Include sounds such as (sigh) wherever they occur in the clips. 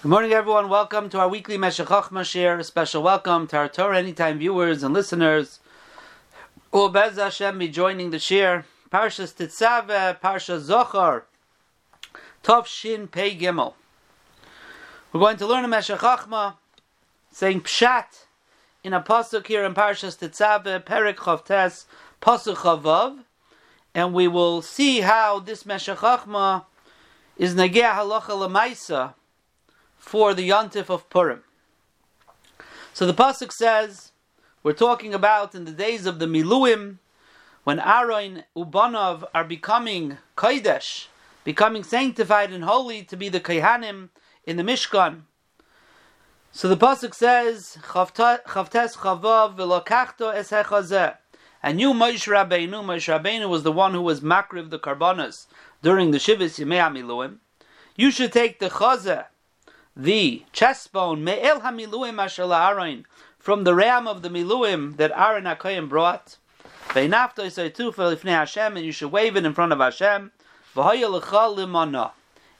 Good morning, everyone. Welcome to our weekly Meshech Chochmah share. A special welcome to our Torah Anytime viewers and listeners. Will Hashem be joining the share? Parshas Tetzaveh, Parsha Zochar, Tov Shin Pei Gimel. We're going to learn a Meshech Chochmah, saying Pshat in a pasuk here in Parshas Tetzaveh, Perek Chavtes, Pasuk Chavav, and we will see how this Meshech Chochmah is Nageh Halacha Lemaisa for the Yontif of Purim. So the pasuk says, we're talking about in the days of the Miluim, when Aaron Ubanov are becoming Kodesh, becoming sanctified and holy to be the Kehanim in the Mishkan. So the pasuk says, Chavtes chavav v'lokachto es hechazeh. And you, Moshe Rabbeinu, Moshe Rabbeinu was the one who was makriv the karbanas during the Shivas Yimei Miluim. You should take the chazeh, the chest bone me'el hamiluim asher Aaron from the ram of the miluim that Aaron Hakoyim brought. Ve'nafto yisaytu lifnei Hashem, and you should wave it in front of Hashem. V'hoya lecha limana,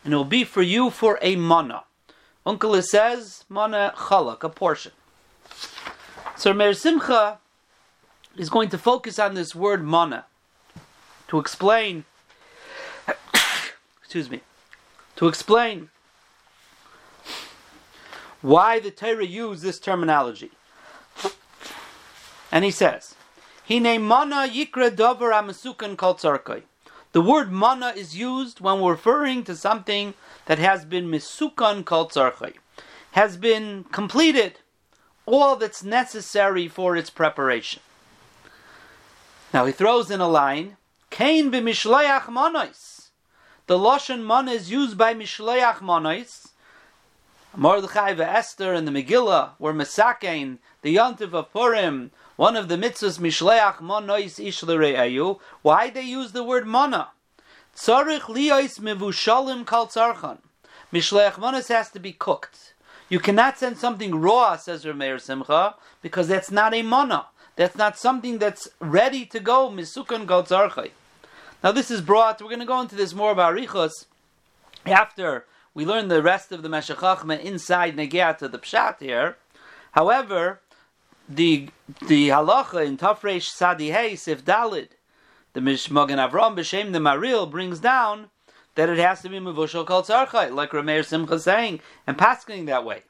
and it will be for you for a mana. Uncle says mana chalak, a portion. So Meir Simcha is going to focus on this word mana to explain. (coughs) excuse me. To explain why the Torah used this terminology. And he says, Hine mana yikra dover amasukan kol. The word mana is used when we're referring to something that has been misukan kol has been completed, all that's necessary for its preparation. Now he throws in a line, Kain b'mishleach monois. The lashon mana is used by mishleach monois, Mordechai Esther and the Megillah were Mesakein, the Yontif of Purim, one of the mitzvahs Mishleach Monois Ish. Why they use the word Mana? Tzarich liyos mevushalim kal tzarchan. Mishleach Monos has to be cooked. You cannot send something raw, says Rameir Simcha, because that's not a mana. That's not something that's ready to go, misukan kal tzarchay. Now this is brought, we're going to go into this more about Arichos after we learn the rest of the Meshech Chochmah inside Negeat to the Pshat here. However, the the halacha in Tafresh Sadi Hey Sif Dalid, the Mishmogan Avram B'Shem the Maril brings down that it has to be Mevushal Kol Tzarchai, like Rameir Simcha saying, and pasking that way.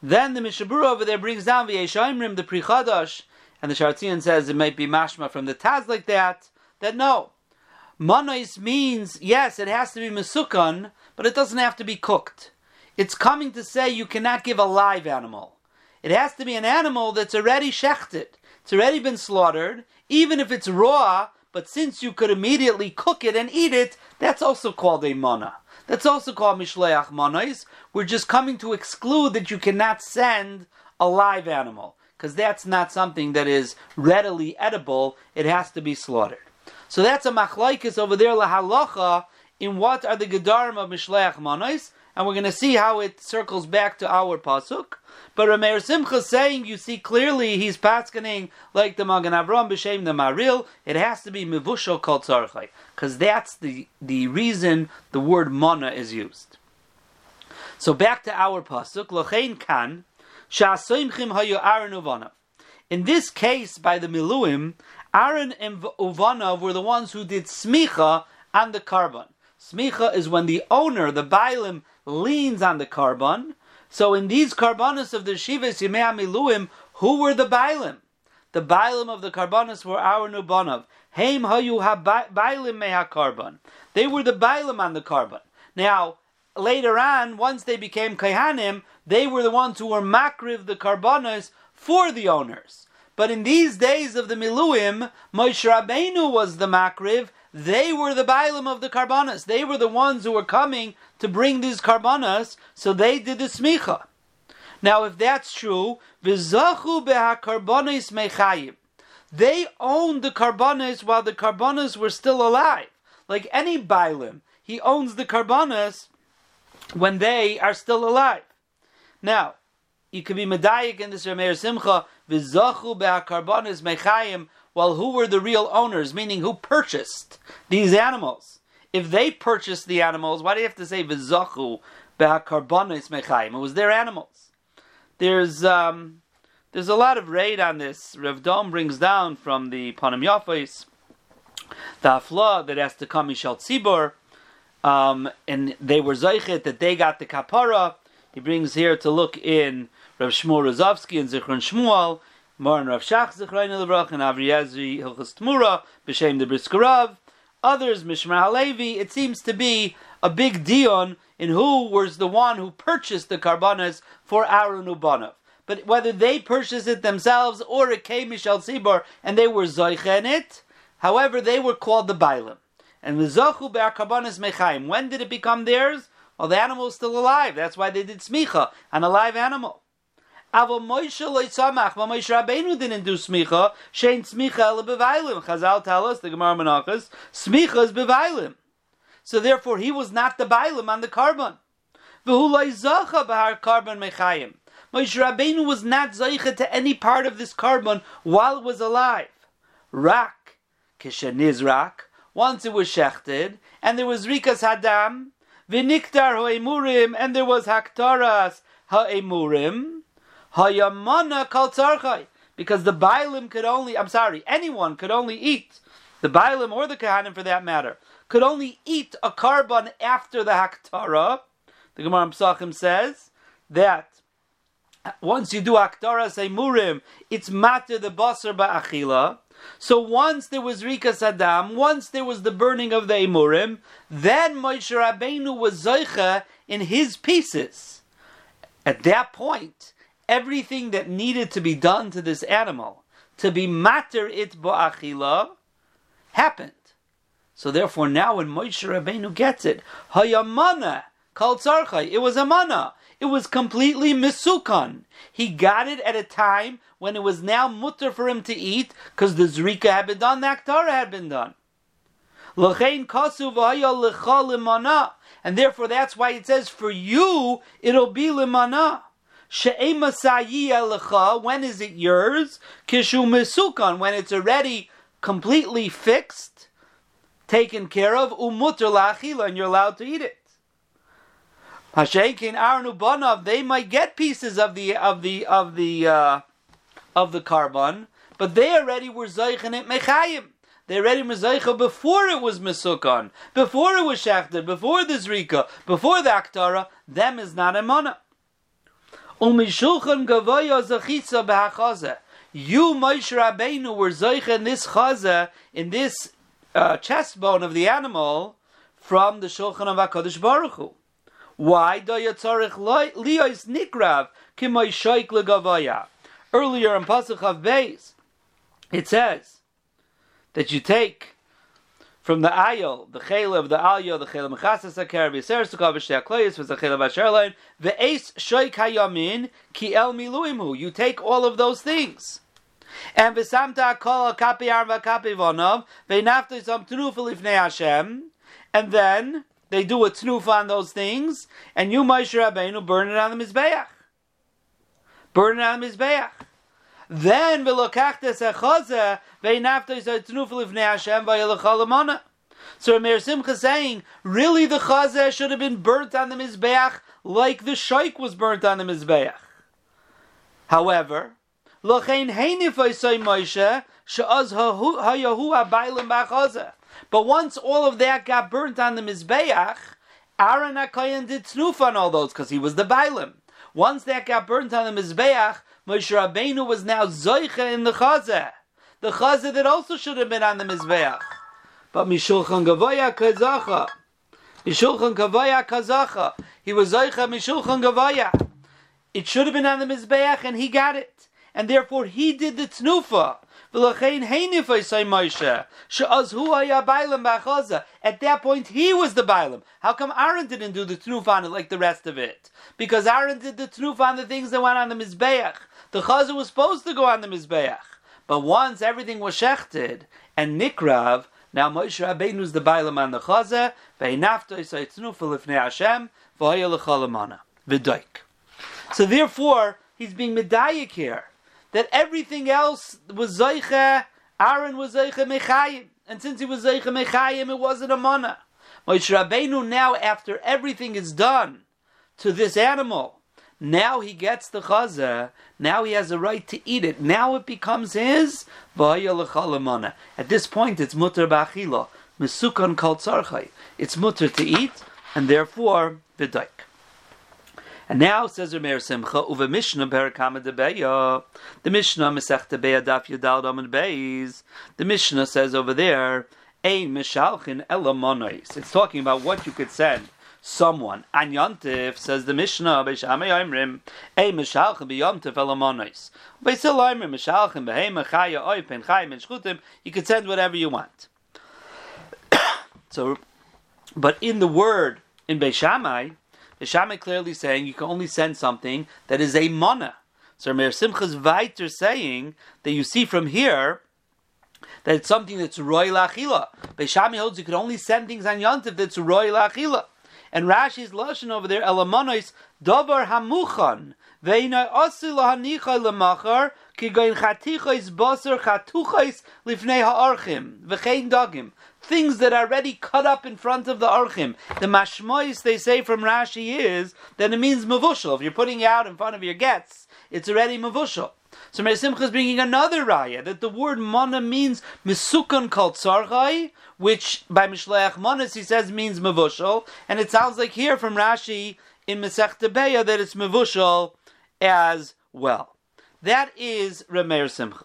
Then the Mishabura over there brings down V'Yeshaimrim the Prichadash, and the Shartzian says it might be mashma from the Taz like that, that no. Monois means, yes, it has to be Mesukan, but it doesn't have to be cooked. It's coming to say you cannot give a live animal. It has to be an animal that's already shechted. It's already been slaughtered, even if it's raw, but since you could immediately cook it and eat it, that's also called a mana. That's also called mishleach manos. We're just coming to exclude that you cannot send a live animal, because that's not something that is readily edible. It has to be slaughtered. So that's a machlaikis over there, lahalacha, in what are the gedarim of Mishleach Manos, and we're going to see how it circles back to our pasuk. But Rameir Simcha is saying, you see clearly he's paskening like the Magen Avram b'shem the Maril. It has to be mivusho kol because that's the the reason the word mana is used. So back to our pasuk, lochein kan shasoimchim hayu. In this case, by the Miluim, Aaron and Uvanav were the ones who did smicha on the carbon. Smicha is when the owner, the Bailim, leans on the carbon. So in these carbonas of the Shivas Yimei who were the Bailim? The Bailim of the carbonas were our Nubanov. Heim hayu ha Bailim meha carbon. They were the Bailim on the carbon. Now, later on, once they became Kaihanim, they were the ones who were makriv the carbonas for the owners. But in these days of the Miluim, Moshe Rabbeinu was the makriv, they were the Bailim of the Karbanas. They were the ones who were coming to bring these Karbanas, so they did the Smicha. Now, if that's true, Vizachu behakarbanis mechayim. They owned the Karbanas while the Karbanas were still alive. Like any Bailim, he owns the Karbanas when they are still alive. Now, you could be medayik in this Rameir Simcha, Vizachu behakarbanis mechayim, well, who were the real owners? Meaning, who purchased these animals? If they purchased the animals, why do you have to say v'zachu Be'akarbonis mechayim. It was their animals. There's um, there's a lot of raid on this. Rev Dom brings down from the Panim Yafais the afla that has to come Mishal Tzibor, um, and they were zeichet that they got the kapara. He brings here to look in Rav Shmuel Rozovsky and Zichron Shmuel, Moran Rav Shach Zichron Levrach and Avi Ezri Hilchas Tmura B'Shem the Brisker Rav. Others Mishmar Halevi. It seems to be a big dion in who was the one who purchased the karbanas for Aaron Ubanov. But whether they purchased it themselves or it came Mishal Sibor and they were zoiche in it, however, they were called the Bailim. And the Zochu Karbanas Mechaim. When did it become theirs? Well, the animal is still alive. That's why they did smicha, an alive animal. Avo Moshe loy loisamach, but Moshe Rabbeinu didn't do smicha. Shein smicha ele bevailim. Chazal tell us the Gemara Menachos, smicha is bevailim. So therefore, he was not the bailim on the carbon. V'hu loizacha b'har carbon mechayim. Moshe Rabbeinu was not zeicha to any part of this carbon while it was alive. Rak, kishenizrak, once it was shechted, and there was rikas hadam, v'niktar ha'emurim, and there was haktaras ha'emurim, ha'yamana kal because the bailim could only, I'm sorry, anyone could only eat, the bailim or the kahanim for that matter, could only eat a carbon after the haktara. The Gemara Psachim says that once you do Aktara Murim, it's matter the Basar Ba'achila. So once there was Rika Saddam, once there was the burning of the Emurim, then Moshe Rabbeinu was Zoicha in his pieces. At that point, everything that needed to be done to this animal, to be matter it ba'achila, happened. So therefore now when Moshe Rabbeinu gets it, Hayamana, called Tzarchai, it was a mana. It was completely misukan. He got it at a time when it was now mutter for him to eat because the zrika had been done, the aktara had been done. And therefore, that's why it says, for you, it'll be limana. When is it yours? Kishu misukan, when it's already completely fixed, taken care of, umutter la'achila, and you're allowed to eat it. Hashekin Arnu Banav, they might get pieces of the of the of the uh, of the carbon, but they already were zeichen it mechayim. They already were before it was misukon, before it was shachted, before the zrika, before the aktara. Them is not a mana. Umishulchan gavoya zachitza behachaza. You, Moshe Rabbeinu, were zeichen in this chaza, in this uh, chest bone of the animal, from the shulchan of Hakadosh Baruch Hu. Why do you tzarich liyos nikrav kimoy shoik legavaya? Earlier in Pasuk of Beis, it says that you take from the ayol, the chayla of the ayol, the chayla mechasas akar v'ser sukav v'shtei akloyis v'zeh chayla v'asherlein v'eis shoik hayamin ki el miluimu. You take all of those things. And v'samta kol kapi arva kapi vonov v'naftu some trufel ifnei Hashem. And then they do a tnuf on those things, and you, Moshe Rabbeinu, burn it on the Mizbeach. Burn it on the Mizbeach. Then, v'lokachtes echaze, ve'naftos ha-tnuf livnei Hashem v'yelechal So Amir Simcha saying, really the chazeh should have been burnt on the Mizbeach like the shaykh was burnt on the Mizbeach. However, L'chein heinif say Moshe, she'az ha-yahu ha-bailim ba'chazeh. But once all of that got burnt on the Mizbeach, Aaron HaKoyen did snoof on all those because he was the Bailim. Once that got burnt on the Mizbeach, Moshe Rabbeinu was now Zoicha in the Chazeh. The Chazeh that also should have been on the Mizbeach. But Mishulchan Gavoya Kazacha. Mishulchan Gavoya Kazacha. He was Zoicha Mishulchan Gavoya. It should have been on the Mizbeach and he got it. And therefore he did the Tnufa. At that point, he was the Bailam. How come Aaron didn't do the Tnuf on it like the rest of it? Because Aaron did the Tnuf on the things that went on the Mizbeach. The Chazah was supposed to go on the Mizbeach. But once everything was shechted and Nikrav, now Moshe Rabbeinu is the Bailam on the Chazah, Ve'inafto Yisai Tnuf Lifnei Hashem. V'doik. So therefore, he's being medayik here that everything else was Zeicha, Aaron was Zeicha Mechayim. And since he was Zeicha Mechayim, it wasn't a mana. Moshe Rabbeinu now, after everything is done, to this animal. Now he gets the chaza. Now he has a right to eat it. Now it becomes his. At this point, it's mutter ba'achila. Kal tzarchai. It's mutter to eat, and therefore v'daik. And now says Rameir Simcha, uve Mishnah debeya. The Mishnah mesech debeya daf yadal dam beis. The Mishnah says over there, ein mishalchin elamonois. It's talking about what you could send someone. And Yontif says the Mishnah, Beishamay Oimrim, Ei Mishalchin b'Yontif elamonois. Beisil Oimrim, Mishalchin b'Heima Chaya Oipen Chayim and Shchutim. You could send whatever you want. (coughs) So, but in the word in Beishamai, Beishamai clearly saying you can only send something that is a mana. So Meir Simcha's weiter saying that you see from here that it's something that's roy lachila. Beishamai holds you can only send things on Yontif that's roy lachila. And Rashi's lashon over there, elamonois davar hamuchan veina asil hanicha lemachar kigoin chatichos baser chatuchos lifnei ha'archim v'chein dagim things that are already cut up in front of the archim. The mashmois they say from Rashi is that it means mavushal. If you're putting it out in front of your gets, it's already mavushal. So Meir Simcha is bringing another raya that the word mana means misukan called sarchai, which by Mishleach Manas he says means mavushal, and it sounds like here from Rashi in Masech that it's mavushal as well. That is Rameir Simcha.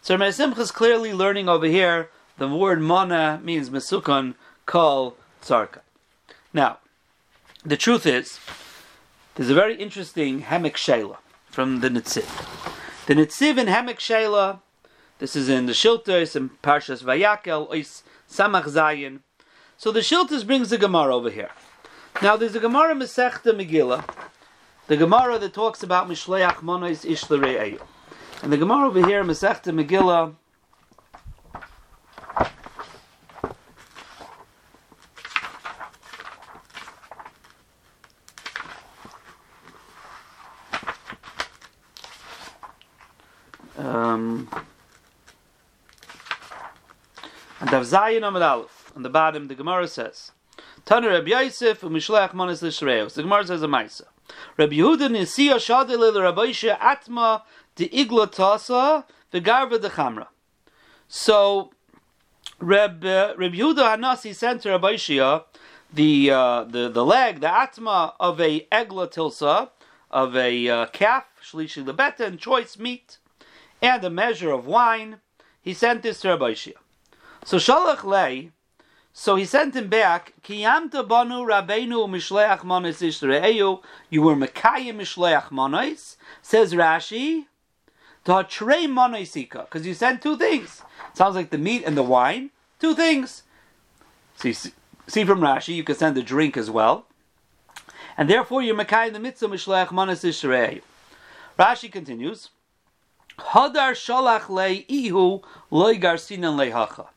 So Rameir Simcha is clearly learning over here the word mana means mesukon kol tzarka. Now, the truth is, there's a very interesting Hemek Shela from the Nitziv. The Nitziv in Hemek Shela, this is in the Shiltos and Parshas Vayakel, Ois Samach Zayin. So the Shiltos brings the Gemara over here. Now there's a Gemara Masechta Megillah, the Gemara that talks about Mishleach Monois Ishlarei And the Gemara over here, Masechta Megillah, Dav Zayin Amad Aleph, on the bottom, the Gemara says, Tana Reb Yosef u'mishlech manis l'shreos. The Gemara says a Maisa. Reb Yehuda nisiya shadil el Rabbeisha atma de igla tasa v'garva de chamra. So, Reb, uh, Reb Yehuda Hanasi sent to Rabbeisha the, uh, the, the leg, the atma of a egla tilsa, of a uh, calf, shlishi lebeta, and choice meat and a measure of wine. He sent this to Rabbi Shia. So Shalach Lei, so he sent him back. Kiyamta banu rabbeinu mishleach manos ishreyu. You were mekayim mishleach manos. Says Rashi, trei manosika, because you sent two things. Sounds like the meat and the wine. Two things. See, see from Rashi, you can send a drink as well, and therefore you're mekayim the mitzvah mishleach manos ishreyu. Rashi continues. Hadar shalach le ihu loy garsinan lehacha.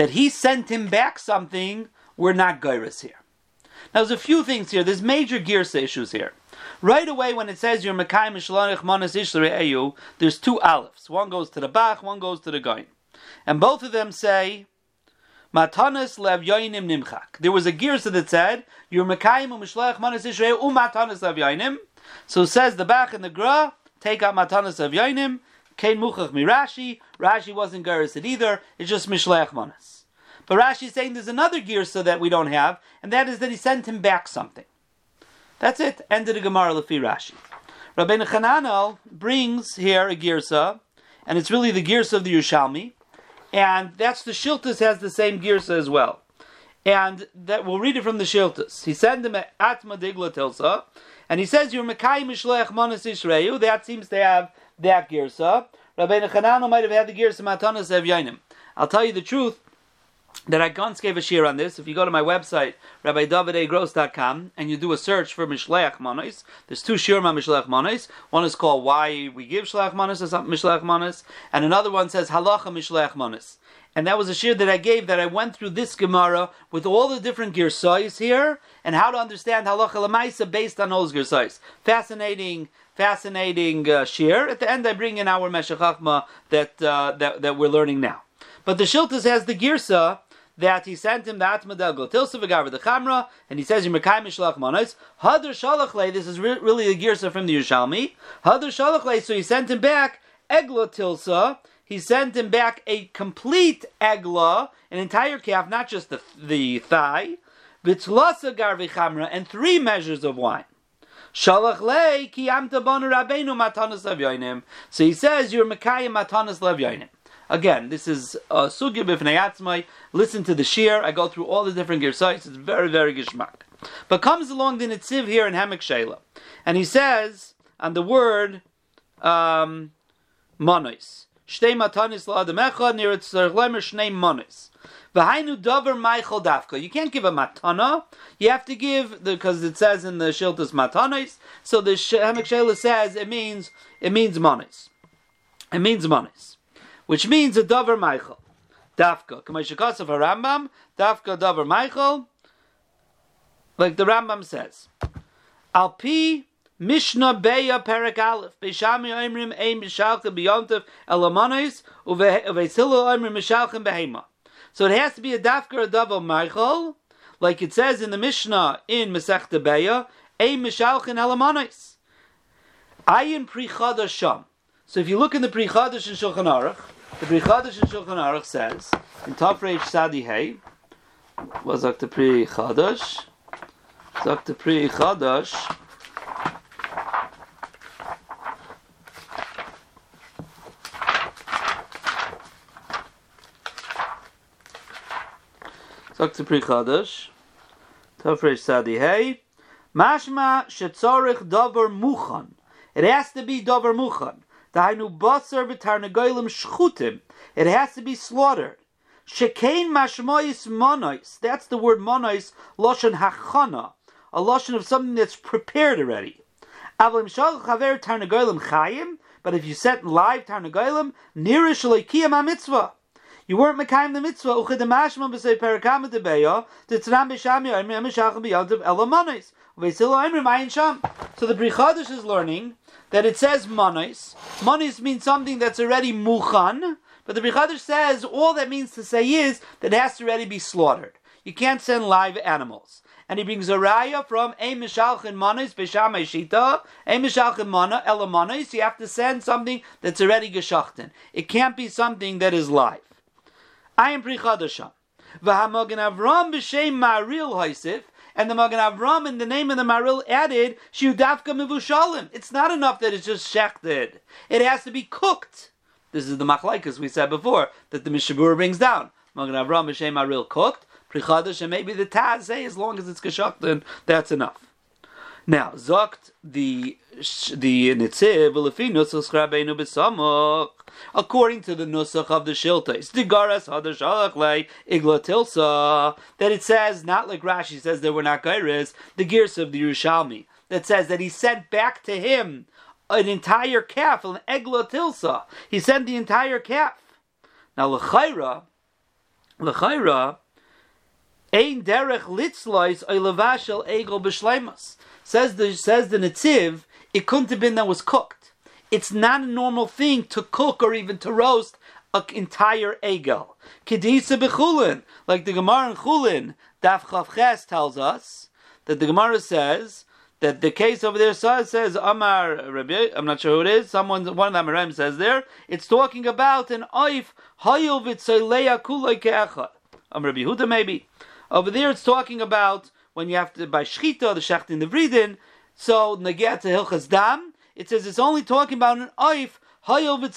That he sent him back something, we're not gairis here. Now there's a few things here. There's major girsa issues here. Right away, when it says you're Mekai Eyu, there's two alifs. One goes to the Bach, one goes to the Goin. And both of them say, Matanas lev yoinim nimchak. There was a girsa that said, you're Mekayim u'mishlech manas Yisrael u'matanas lev yoinim. So says the Bach and the Gra, take out matanas of yoinim, Kain Muchach Mirashi. Rashi wasn't Garisid either. It's just Mishlech Manas. But Rashi is saying there's another girsa that we don't have, and that is that he sent him back something. That's it. Ended the Gemara Lefi Rashi. Rabbeinu Chananel brings here a girsa, and it's really the girsa of the Yerushalmi, and that's the Shiltas has the same girsa as well. And that we'll read it from the Shiltas. He sent him Atma Digla Tilsa, and he says, You're Mekai Mishlech Manas Ishreyu. That seems to have that girsa. Rabbi Chananel might have had the girsa matanas of Yainim. I'll tell you the truth that I once gave a share on this. If you go to my website, rabbidavidagross.com, and you do a search for Mishleach Manos, there's two shirim on Mishleach Manos. One is called Why We Give Shleach Manos, Mishleach Manos, and another one says Halacha Mishleach Manos. And that was a shir that I gave that I went through this Gemara with all the different girsais here and how to understand halacha lemaisa based on those girsais. Fascinating fascinating uh, shir. At the end, I bring in our Meshech Chochmah that, uh, that, that we're learning now. But the Shiltas has the girsa that he sent him the Atmadel Glotilsa V'Gavar the Chamra, and he says, Yirmekai Mishlach Manos, Hadar Shalach this is re- really a Girsa from the Yerushalmi, Hadar Shalach so he sent him back Eglotilsa, he sent him back a complete egla, an entire calf, not just the, the thigh, Vitzlasa Garvi Chamra, and three measures of wine. Shalach le ki amta rabbeinu matanas So he says you're mekayim matanas lev Again, this is a sugya b'fnei. Listen to the shir. I go through all the different sites. It's very, very gishmak. But comes along the Nitziv here in Hamek Shela. And he says on the word um, monos. Shtei matanis la'adam echad near it shnei monos. V'hainu davar Michael dafka. You can't give a matana. You have to give because it says in the shiltas matanis. So the Hamek Shela says it means it means monis. It means monis, which means a davar Michael dafka. Kamashikasav Rambam dafka davar Michael. Like the Rambam says, al pi Mishnah Beya Perak Aleph Beishami Oimrim Ein Mishalchem Beyontav Elamanis Uvesilu Oimrim Mishalchem Behema. So it has to be a dafka a double Michael, like it says in the Mishnah in Masechta Beya, a Mishalchin Elamanis. Ayin Pri Sham. So if you look in the Pri Chadash in Shulchan Aruch, the Pri Chadash in Shulchan Aruch says in Tafresh Sadi Hey, was the Pri Chadash, the Pri Chadash. Sagt zu Pri Chadash, Tafresh Sadi Hey, Mashma shetzorich davar muchan. It has to be davar muchan. Dahainu basar b'tarnagoyim shchutim. It has to be slaughtered. Shekain mashmois monois. That's the word monois, loshan hachana. A loshan of something that's prepared already. Avlim shal chaver tarnagoyim chayim. But if you set live tarnagoyim, nirish leikiyam mitzvah. You weren't mekayim the mitzvah. Uchid mashma b'sei perakam debeya. Titzram b'sham yoyim yemishachim b'yadav elamanis. V'esilu imrim ayin sham. So the Brichadish is learning that it says manis. Manis means something that's already muchan. But the Brichadish says all that means to say is that it has to already be slaughtered. You can't send live animals. And he brings a raya from a mishalchin manis b'sham shita, a mishalchin mana elamanis. You have to send something that's already geschachten. It can't be something that is live. I am Pri Chadasha. V'hamogen Avram b'shem Maril Haisif, and the Magen Avram in the name of the Maril added Shudafka Mivushalim. It's not enough that it's just shechted. It has to be cooked. This is the machlaikas we said before that the Mishabur brings down. Magen Avram b'shem Maril cooked. Pri Chadash and maybe the Taz say as long as it's geshachten, that's enough. Now, zokt the the nitziv v'lefinus Rabbeinu b'samach. According to the nusach of the shiltais, the garas hadashalach iglatilsa that it says not like Rashi says there were not gairis, the gears of the Yerushalmi that says that he sent back to him an entire calf, an egla tilsa. He sent the entire calf. Now l'chayra, l'chayra, ein derech litzlois oilavashel egel b'shleimas. Says the says the Netziv, it couldn't have been that was cooked. It's not a normal thing to cook or even to roast an entire egel. Kedisa bechulin, like the Gemara in Chulin, Daf Chavches tells us that the Gemara says that the case over there says Amar Rabbi, I'm not sure who it is. Someone, one of the Amarim says there. It's talking about an oif hayil v'tzeileya kulay ke'echad. Amar Rabbi Huda maybe. Over there, it's talking about when you have to by shchita the shecht in the vridin. So naget to hilchas dam. It says it's only talking about an oif because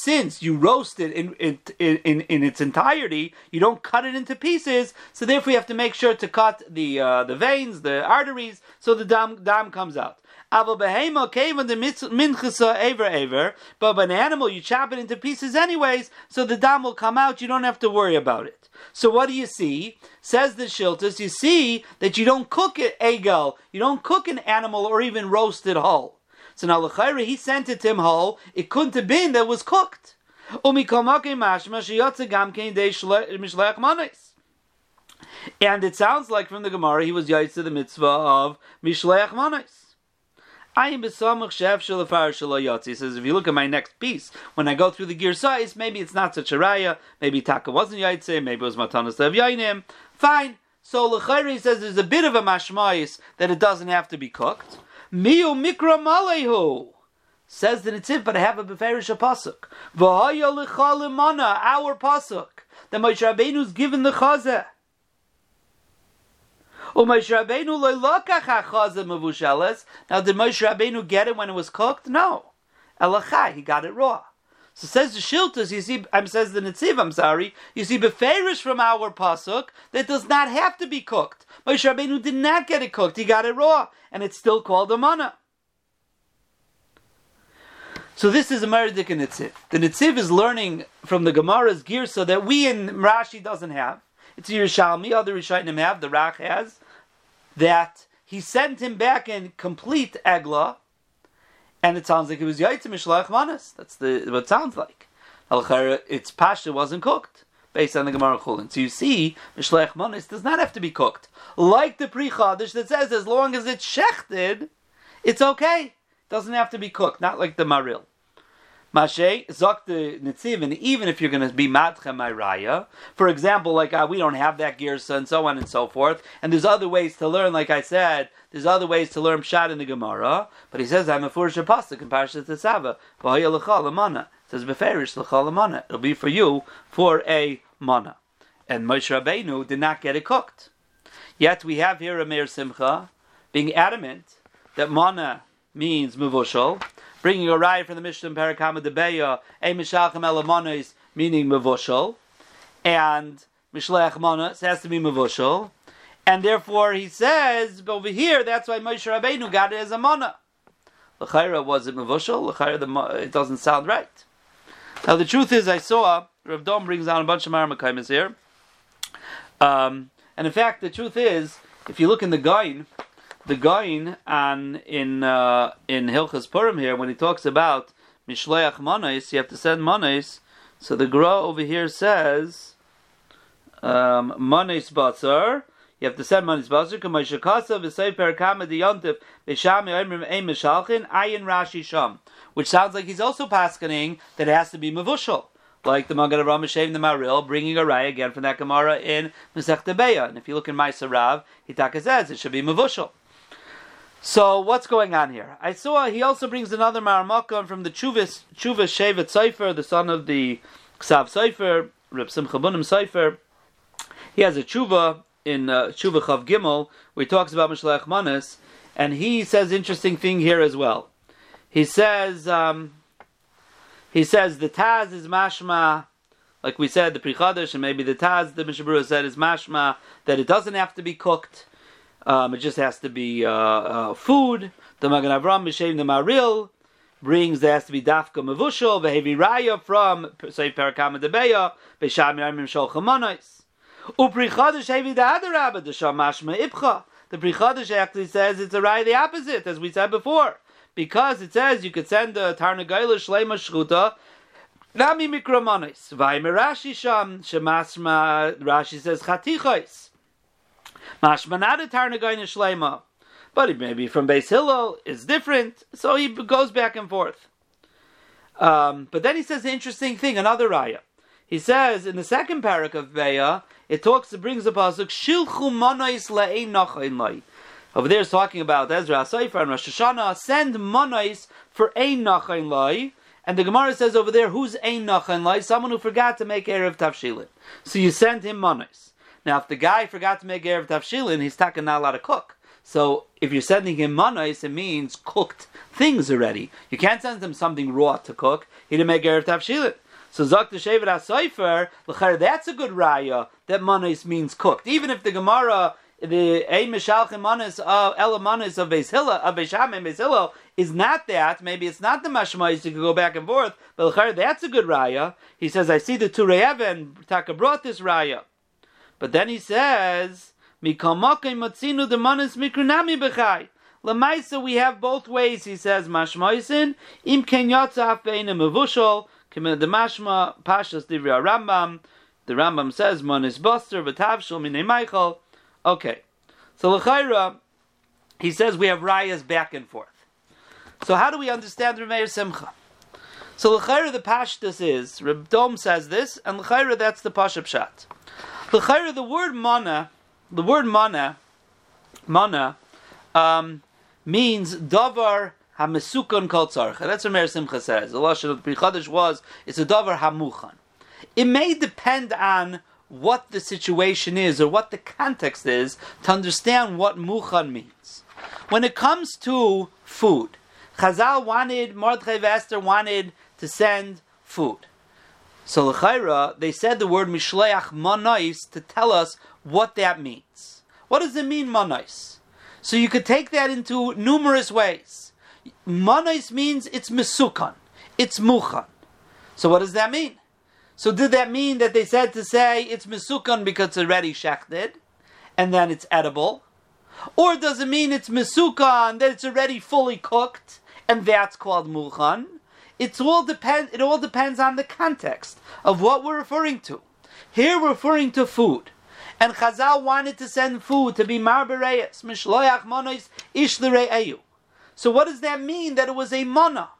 since you roast it in, in, in, in, its entirety, you don't cut it into pieces. So therefore, you have to make sure to cut the uh, the veins, the arteries, so the dam dam comes out. But an animal, you chop it into pieces anyways, so the dam will come out. You don't have to worry about it. So what do you see? Says the Shiltus, you see that you don't cook it egel, you don't cook an animal or even roast it whole. So now L'chaira, he sent it to him whole, it couldn't have been that was cooked. And it sounds like from the Gemara he was yaitz to the mitzvah of Mishleach Manos. He says, if you look at my next piece, when I go through the gear size, maybe it's not such a raya, maybe taka wasn't yaitse, maybe it was matanas of yainim. Fine. So Lechayri says there's a bit of a mashmayis that it doesn't have to be cooked. Miu mikra malehu. Says the Nitziv, but I have a beferish pasuk. V'haya lechalimana, our pasuk. That Moshe Rabbeinu's given the chazeh. Now, did Moshe Rabbeinu get it when it was cooked? No. Elachai, he got it raw. So says the Shiltas, you see, I'm says the Nitziv, I'm sorry, you see beferish from our pasuk that does not have to be cooked. Moshe Rabbeinu did not get it cooked; he got it raw, and it's still called a mana. So this is a Meridik Nitziv. The Nitziv is learning from the Gemara's gear so that we in Rashi doesn't have. It's Yerushalmi, other Rishayim have, the Rach has, that he sent him back in complete Egla, and it sounds like it was Yaitz Mishlach Manas. That's the what it sounds like. Al its pasha wasn't cooked based on the Gemara Chulin. So you see, Mishlech Manas does not have to be cooked. Like the Pri Chadish that says as long as it's shechted, it's okay. Doesn't have to be cooked, not like the Maril. Mashe, Zok the Nitziv, and even if you're going to be Matcha Raya, for example, like uh, we don't have that Girsa and so on and so forth, and there's other ways to learn, like I said, there's other ways to learn Pshat in the Gemara, but he says, I'm a Furish Pasuk in Parashat Amana. says, Beferish L'chal Amana. It'll be for you for a Mana. And Moshe Rabbeinu did not get it cooked. Yet we have here a Meir Simcha being adamant that Mana means Mevushal, bringing a riot from the Mishnah Parakama Debeya, a Mishalchem Elamonis, meaning Mevushal, and Mishlech Monas has to be Mevushal, and therefore he says over here that's why Moshe Rabbeinu got it as a Mana. L'chayra was it Mevushal? L'chayra it doesn't sound right. Now the truth is, I saw Rav Dom brings down a bunch of Marmakaimas here, um, and in fact the truth is, if you look in the Gain, the Gain and in uh, in Hilchas Purim here when he talks about Mishleach Manos, you have to send Manos. So the Gra over here says um, Manos Batzar. You have to send Manos Batzar. K'may Shekasa v'sei perakama diyontiv b'shami oimrim ein mishalchin ayin Rashi sham. Which sounds like he's also paskening that it has to be mavushal like the Magen Avraham Shem the Maril, bringing a ray again from that Gemara in Masech Beya. And if you look in Ma'aseh Rav, Hitaka says it should be mavushal. So what's going on here? I saw he also brings another Maramakan from the Chuvas Chuvas Shevet Seifer, the son of the Ksav Seifer, Reb Simcha Bunim. He has a Chuva in uh, Chav Gimel where he talks about Mishlech Manas, and he says interesting thing here as well. He says um, he says the Taz is mashma. Like we said, the Prichadash and maybe the Taz, the Mishabura said is mashma, that it doesn't have to be cooked. Um, it just has to be uh, uh, food. The Magen Avram Mishem the Maril brings there has to be dafka mavushal vehevi raya from say parakama debeya b'sham yamim shol chadash hevi the other rabbi the shamashma ibcha. The Pri actually says it's a raya the opposite, as we said before, because it says you could send a tarnagayla shlema shchuta nami mikramanis. Vaymer Rashi sham shemasma Rashi says chatichos. Mashmanada Tarnagain Shlema. But maybe from Beis Hillel is different, so he goes back and forth. Um, but then he says an interesting thing, another raya. He says in the second parak of Beya, it talks, it brings the pasuk Shilchu Manais Le'ein Lai. Over there, it's talking about Ezra Seifer and Rosh Hashanah. Send Manais for Ein Nachain Lai. And the Gemara says over there, who's Ein Nachain Lai? Someone who forgot to make Eruv Tavshilin. So you send him Manais. Now, if the guy forgot to make Eruv Tavshilin, he's not allowed to cook. So, if you're sending him manos, it means cooked things already. You can't send him something raw to cook. He didn't make Eruv Tavshilin. So Zok the Shevet HaSoifer, that's a good raya that manos means cooked. Even if the Gemara, the Ein Mishalchim manos of uh, Ela manos of Beis of Beis and Beis Hillel, is not that. Maybe it's not the mashmais. You can go back and forth. But that's a good raya. He says, I see the and Taka brought this raya. But then he says, matzinu the manis mikrunami b'chai. Lamaisa, we have both ways. He says, mashmoisin im ken yotzaf bein mevushol kimel the mashma pashas divrei Rambam. The Rambam says manis buster v'tavshol minei Michael. Okay, so l'chayra, he says we have rayas back and forth. So how do we understand Rameir Simcha? So l'chayra the pashtus is Reb Dom says this, and l'chayra that's the pasha pshat. The word mana, the word mana, mana, um, means davar hamesukon kol. That's what Meir Simcha says. The lashon of Pri was it's a davar hamuchan. It may depend on what the situation is or what the context is to understand what muchan means. When it comes to food, Chazal wanted, Mordechai Vester wanted to send food. So l'chayra, they said the word mishleach manais to tell us what that means. What does it mean manais? So you could take that into numerous ways. Manais means it's mesukan, it's muchan. So what does that mean? So did that mean that they said to say it's mesukan because it's already shechted, and then it's edible? Or does it mean it's mesukan that it's already fully cooked, and that's called muchan? It's all depend. It all depends on the context of what we're referring to. Here we're referring to food, and Chazal wanted to send food to be marbereyes mishloyach monois ish So what does that mean? That it was a mana.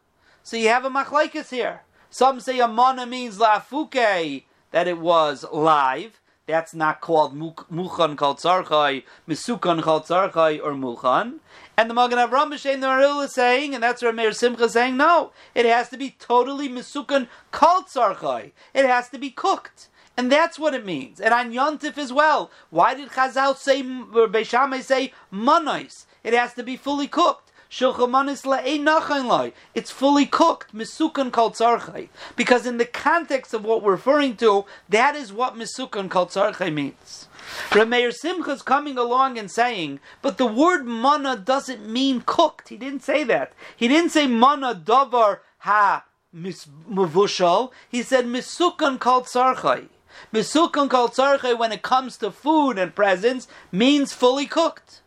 So you have a machlaikas here. Some say a mana means lafuke, that it was live. That's not called muchan called tzarchai, misukan tzarchai, or muchan. And the Magen Avram B'Shem Maril is saying, and that's where Meir Simcha saying, no, it has to be totally called tzarchai. It has to be cooked. And that's what it means. And on Yontif as well. Why did Chazal say, or Beishamai say, manais? It has to be fully cooked. It's fully cooked, misukan kol. Because in the context of what we're referring to, that is what misukan kol means. Rameir Simcha is coming along and saying, but the word mana doesn't mean cooked. He didn't say that. He didn't say mana davar ha mavushal. He said misukan kol tzarchai. Misukan kol tzarchai, when it comes to food and presents, means fully cooked.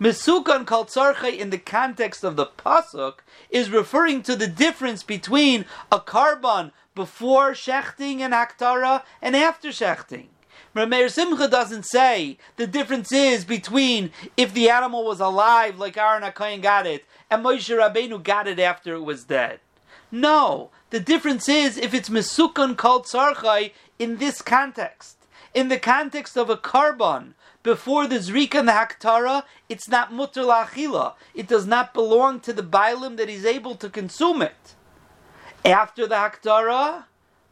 Mesukan kal tzarche in the context of the pasuk is referring to the difference between a carbon before shechting and haktara and after shechting. Rameir Simcha doesn't say the difference is between if the animal was alive, like Aaron HaKoyin got it, and Moshe Rabbeinu got it after it was dead. No, the difference is if it's Mesukan called Sarchai in this context. In the context of a carbon, before the Zrika and the Haktara, it's not Mutter Lachila. It does not belong to the Bailim that he's able to consume it. After the Haktara,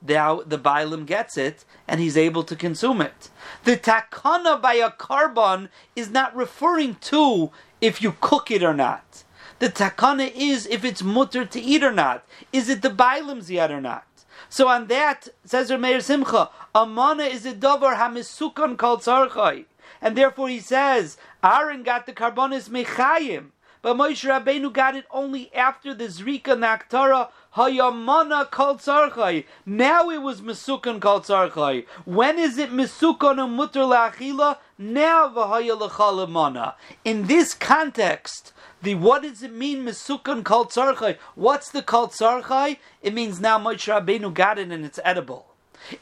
now the Bailim gets it and he's able to consume it. The takana by a carbon is not referring to if you cook it or not. The takana is if it's mutter to eat or not. Is it the Bailim's yet or not? So on that, says Rameir Simcha, Amana is a davar hamisukan called tzarchai. And therefore he says, Aaron got the carbonis mechayim, but Moshe Rabbeinu got it only after the Zrika Naktara Hayamana called Tzarchai. Now it was Mesukan called Tzarchai. When is it Mesukan and Mutter Lachila? Now Vahaya In this context, the what does it mean Mesukan called Tzarchai? What's the called Tzarchai? It means now Moshe Rabbeinu got it and it's edible.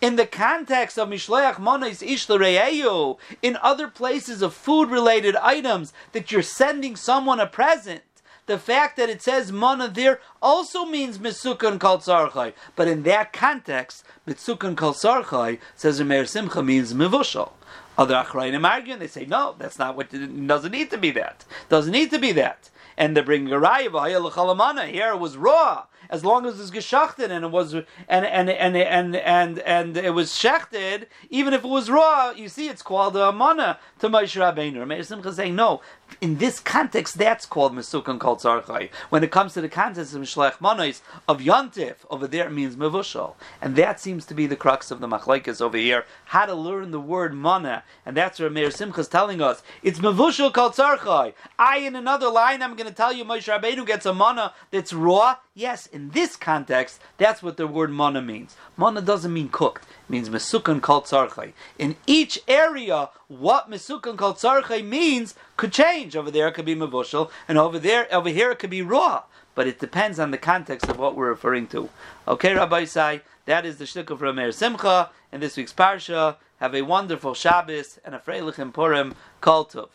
In the context of Mishleach Monis Ishlereyu, in other places of food related items that you're sending someone a present, the fact that it says mana there also means misukan kol tzarchai. But in that context, mitsukan kol tzarchai says Meir Simcha means mivushal. Other achrayim argue and they say no, that's not what it doesn't need to be that. Doesn't need to be that. And they bring a raya here it was raw as long as it's geschachted and it was and and and and and and it was shechted, even if it was raw, you see, it's called a mana to Moshe Rabbeinu. Meir Simcha saying no. In this context, that's called Mesukan called Tzarchai. When it comes to the context of Mishlech Manos, of Yontif, over there it means Mevushal. And that seems to be the crux of the Machlaikas over here, how to learn the word mana. And that's where Meir Simcha is telling us. It's Mevushal called Tzarchai. I, in another line, I'm going to tell you Moshe Rabbeinu gets a mana that's raw. Yes, in this context, that's what the word mana means. Mana doesn't mean cooked; it means mesukan kol tzarchai. In each area, what mesukan kol tzarchai means could change. Over there, it could be mevushal, and over there, over here, it could be raw. But it depends on the context of what we're referring to. Okay, Rabbi Sai, that is the shtick of Rameir Simcha in this week's parsha. Have a wonderful Shabbos and a Freilich Purim. Kol Tov.